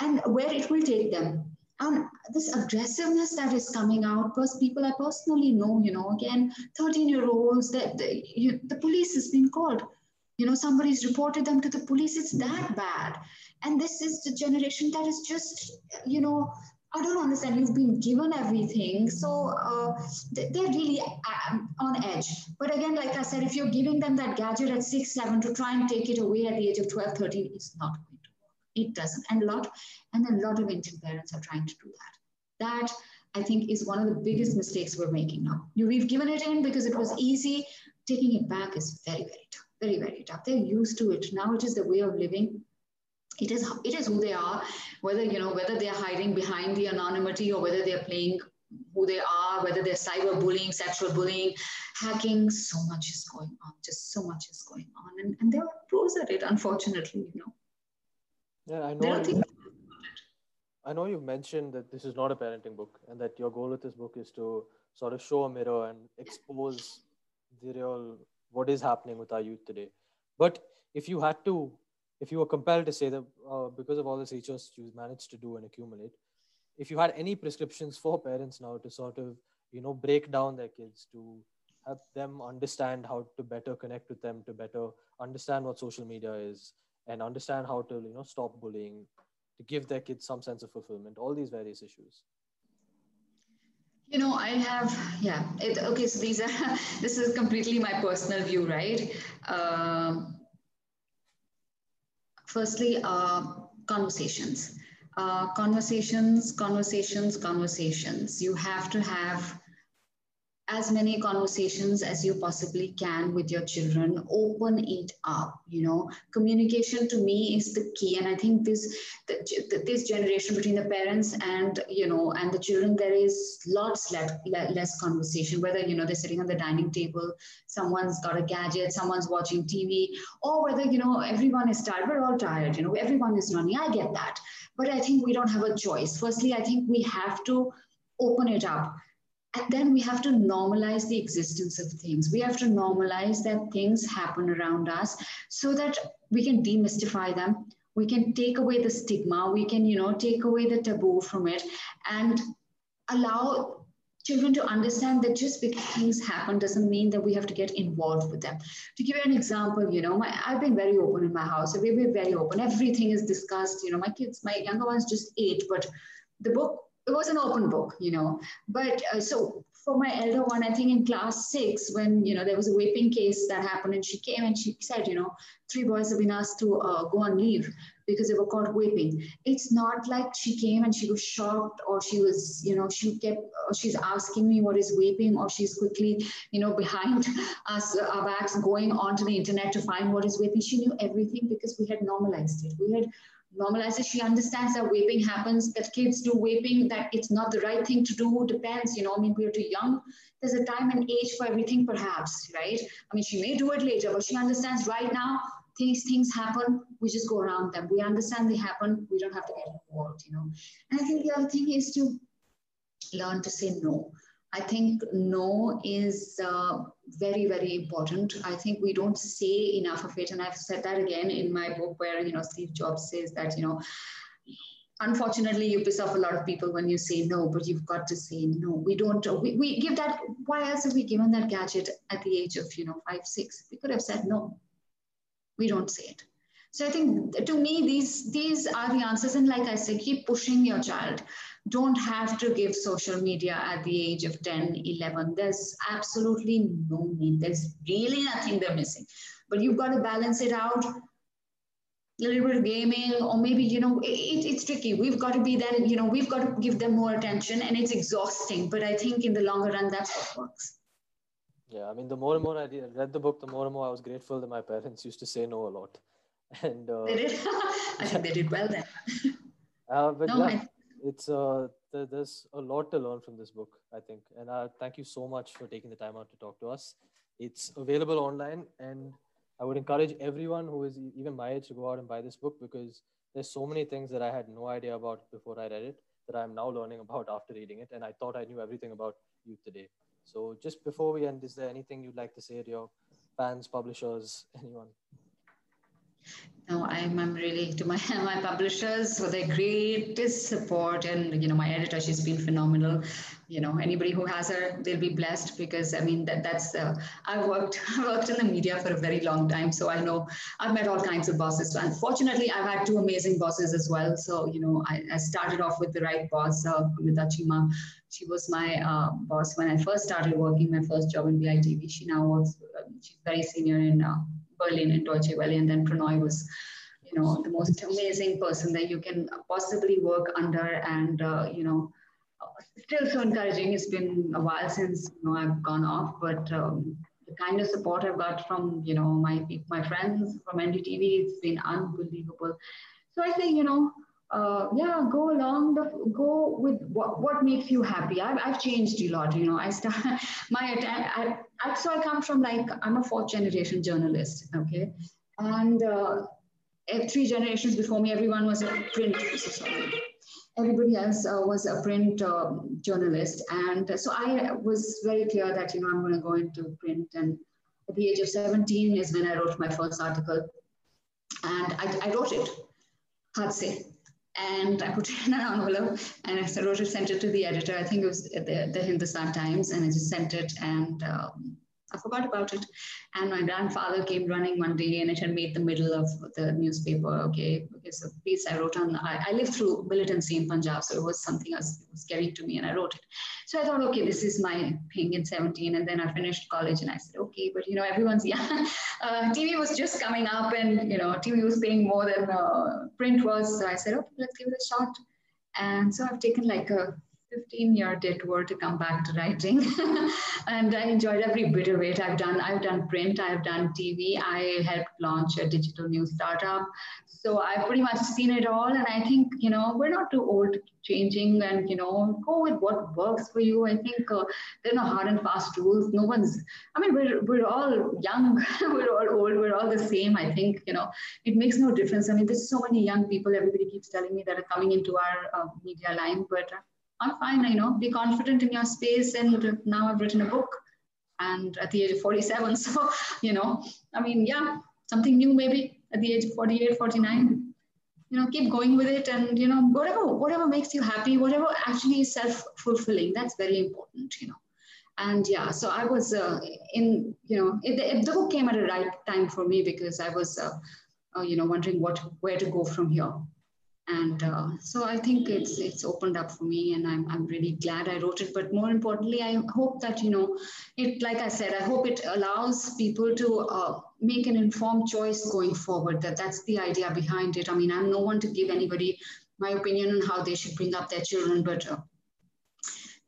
B: and where it will take them. And this aggressiveness that is coming out because people i personally know you know again 13 year olds that the, the police has been called. You know somebody's reported them to the police. It's that bad. And this is the generation that is just you know I don't understand. You've been given everything. So uh, they're really um, on edge. But again, like I said, if you're giving them that gadget at six, seven to try and take it away at the age of 12, 13, it's not going to work. It doesn't. And a lot, and a lot of Indian parents are trying to do that. That I think is one of the biggest mistakes we're making now. We've given it in because it was easy. Taking it back is very, very tough very, very tough. They're used to it. Now it is the way of living. It is, it is who they are, whether, you know, whether they're hiding behind the anonymity or whether they're playing who they are, whether they're cyberbullying, sexual bullying, hacking, so much is going on. Just so much is going on. And, and they're pros at it, unfortunately, you know.
A: Yeah, I know. You, I know you've mentioned that this is not a parenting book and that your goal with this book is to sort of show a mirror and expose the real what is happening with our youth today. But if you had to, if you were compelled to say that uh, because of all the research you managed to do and accumulate, if you had any prescriptions for parents now to sort of, you know, break down their kids, to help them understand how to better connect with them, to better understand what social media is, and understand how to, you know, stop bullying, to give their kids some sense of fulfillment, all these various issues.
B: You know, I have, yeah. It, okay, so these are, [laughs] this is completely my personal view, right? Uh, firstly, uh, conversations. Uh, conversations, conversations, conversations. You have to have as many conversations as you possibly can with your children. Open it up you know. Communication to me is the key and i think this the, this generation between the parents and you know and the children there is lots less, less conversation whether you know they're sitting on the dining table someone's got a gadget someone's watching tv or whether you know everyone is tired. We're all tired you know. Everyone is running. I get that. But i think we don't have a choice. Firstly i think we have to open it up and then we have to normalize the existence of things. We have to normalize that things happen around us so that we can demystify them. We can take away the stigma. We can, you know, take away the taboo from it and allow children to understand that just because things happen doesn't mean that we have to get involved with them. To give you an example, you know, my, I've been very open in my house. We've been very open. Everything is discussed. You know, my kids, my younger ones just eight, but the book it was an open book, you know. But uh, so for my elder one, I think in class six, when you know there was a vaping case that happened, and she came and she said, you know, three boys have been asked to uh, go on leave because they were caught vaping. It's not like she came and she was shocked, or she was, you know, she kept, she's asking me what is vaping, or she's quickly, you know, [laughs] behind us, our backs, going onto the internet to find what is vaping. She knew everything because we had normalized it. We had normalizes. She understands that vaping happens that kids do vaping that it's not the right thing to do. Depends you know i mean we're too young. There's a time and age for everything perhaps right? I mean she may do it later but she understands right now these things happen. We just go around them. We understand they happen. We don't have to get involved you know? And i think the other thing is to learn to say no I think no is uh, very, very important. I think we don't say enough of it. And I've said that again in my book where, you know, Steve Jobs says that, you know, unfortunately you piss off a lot of people when you say no, but you've got to say no. We don't, we, we give that, why else have we given that gadget at the age of, you know, five, six? We could have said no. We don't say it. So I think to me, these, these are the answers. And like I said, keep pushing your child don't have to give social media at the age of 10, 11. There's absolutely no need. There's really nothing they're missing. But you've got to balance it out. A little bit of gaming, or maybe, you know, it, it's tricky. We've got to be then, you know, we've got to give them more attention and it's exhausting. But I think in the longer run, that's what works.
A: Yeah, I mean, the more and more I read the book, the more and more I was grateful that my parents used to say no a lot. [laughs] And uh,
B: they did. [laughs] I think they did well then. [laughs]
A: uh, but no, yeah, I- it's uh, there's a lot to learn from this book, I think. And uh, thank you so much for taking the time out to talk to us. It's available online, and I would encourage everyone who is even my age to go out and buy this book because there's so many things that I had no idea about before I read it that I'm now learning about after reading it. And I thought I knew everything about youth today. So just before we end, is there anything you'd like to say to your fans, publishers, anyone?
B: No, I'm, I'm really [laughs] to my [laughs] my publishers for their greatest support and you know my editor she's been phenomenal. You know anybody who has her they'll be blessed because I mean that that's uh, I worked [laughs] I worked in the media for a very long time so I know I've met all kinds of bosses. So unfortunately I've had two amazing bosses as well. So you know I, I started off with the right boss uh, Achima. She was my uh, boss when I first started working my first job in BITV she now works uh, she's very senior in uh, Berlin and Deutsche Welle, and then Prannoy was, you know, the most amazing person that you can possibly work under, and uh, you know, still so encouraging. It's been a while since you know I've gone off, but um, the kind of support I've got from you know my my friends from NDTV, it's been unbelievable. So I say, you know, uh, yeah, go along the go with what, what makes you happy. I've, I've changed a lot. You know, I start [laughs] my I, I, so I come from like I'm a fourth generation journalist. Okay, and uh, three generations before me, everyone was a print. So. Everybody else uh, was a print uh, journalist, and so I was very clear that you know I'm going to go into print. And at the age of 17 is when I wrote my first article, and I, I wrote it. Hard say and I put it [laughs] in an envelope and I wrote it, sent it to the editor. I think it was the, the Hindustan Times, and I just sent it and um, I forgot about it. And my grandfather came running one day and it had made the middle of the newspaper. Okay. Okay. So please, I wrote on, I, I lived through militancy in Punjab. So it was something else was scary to me and I wrote it. So I thought, okay, this is my thing in 17. And then I finished college and I said, okay, but you know, everyone's [laughs] yeah, Uh, TV was just coming up and, you know, TV was paying more than uh, print was. So I said, okay, let's give it a shot. And so I've taken like a 15 year detour to come back to writing. [laughs] And i enjoyed every bit of it. I've done i've done print i've done tv i helped launch a digital news startup. So i've pretty much seen it all. And i think you know we're not too old to changing and you know go with what works for you. I think uh, there are no hard and fast rules. No one's i mean we're, we're all young. [laughs] We're all old. We're all the same i think you know. It makes no difference. I mean there's so many young people. Everybody keeps telling me that are coming into our uh, media line but I'm fine, you know, be confident in your space. And now I've written a book and at the age of 47. [laughs] So, you know, I mean, yeah, something new maybe at the age of 48, 49. You know, keep going with it and, you know, whatever, whatever makes you happy, whatever actually is self-fulfilling, that's very important, you know. And yeah, so I was uh, in, you know, it, it, the book came at a right time for me because I was, uh, uh, you know, wondering what, where to go from here and uh, so i think it's it's opened up for me and I'm, I'm really glad i wrote it. But more importantly i hope that you know it like i said i hope it allows people to uh, make an informed choice going forward that that's the idea behind it. I mean i'm no one to give anybody my opinion on how they should bring up their children but uh,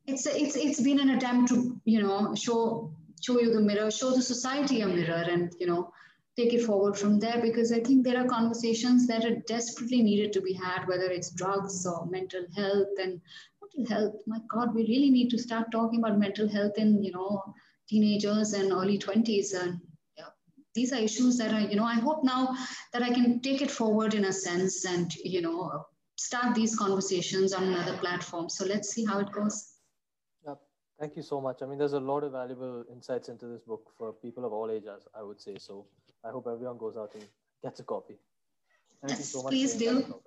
B: it's it's it's been an attempt to you know show show you the mirror show the society a mirror and you know take it forward from there because I think there are conversations that are desperately needed to be had, whether it's drugs or mental health and mental health. My God, we really need to start talking about mental health in, you know, teenagers and early 20s. And yeah, these are issues that are, you know, I hope now that I can take it forward in a sense and, you know, start these conversations on another platform. So let's see how it goes.
A: Thank you so much. I mean, there's a lot of valuable insights into this book for people of all ages, I would say. So I hope everyone goes out and gets a copy.
B: Thank yes, you so much. Please do.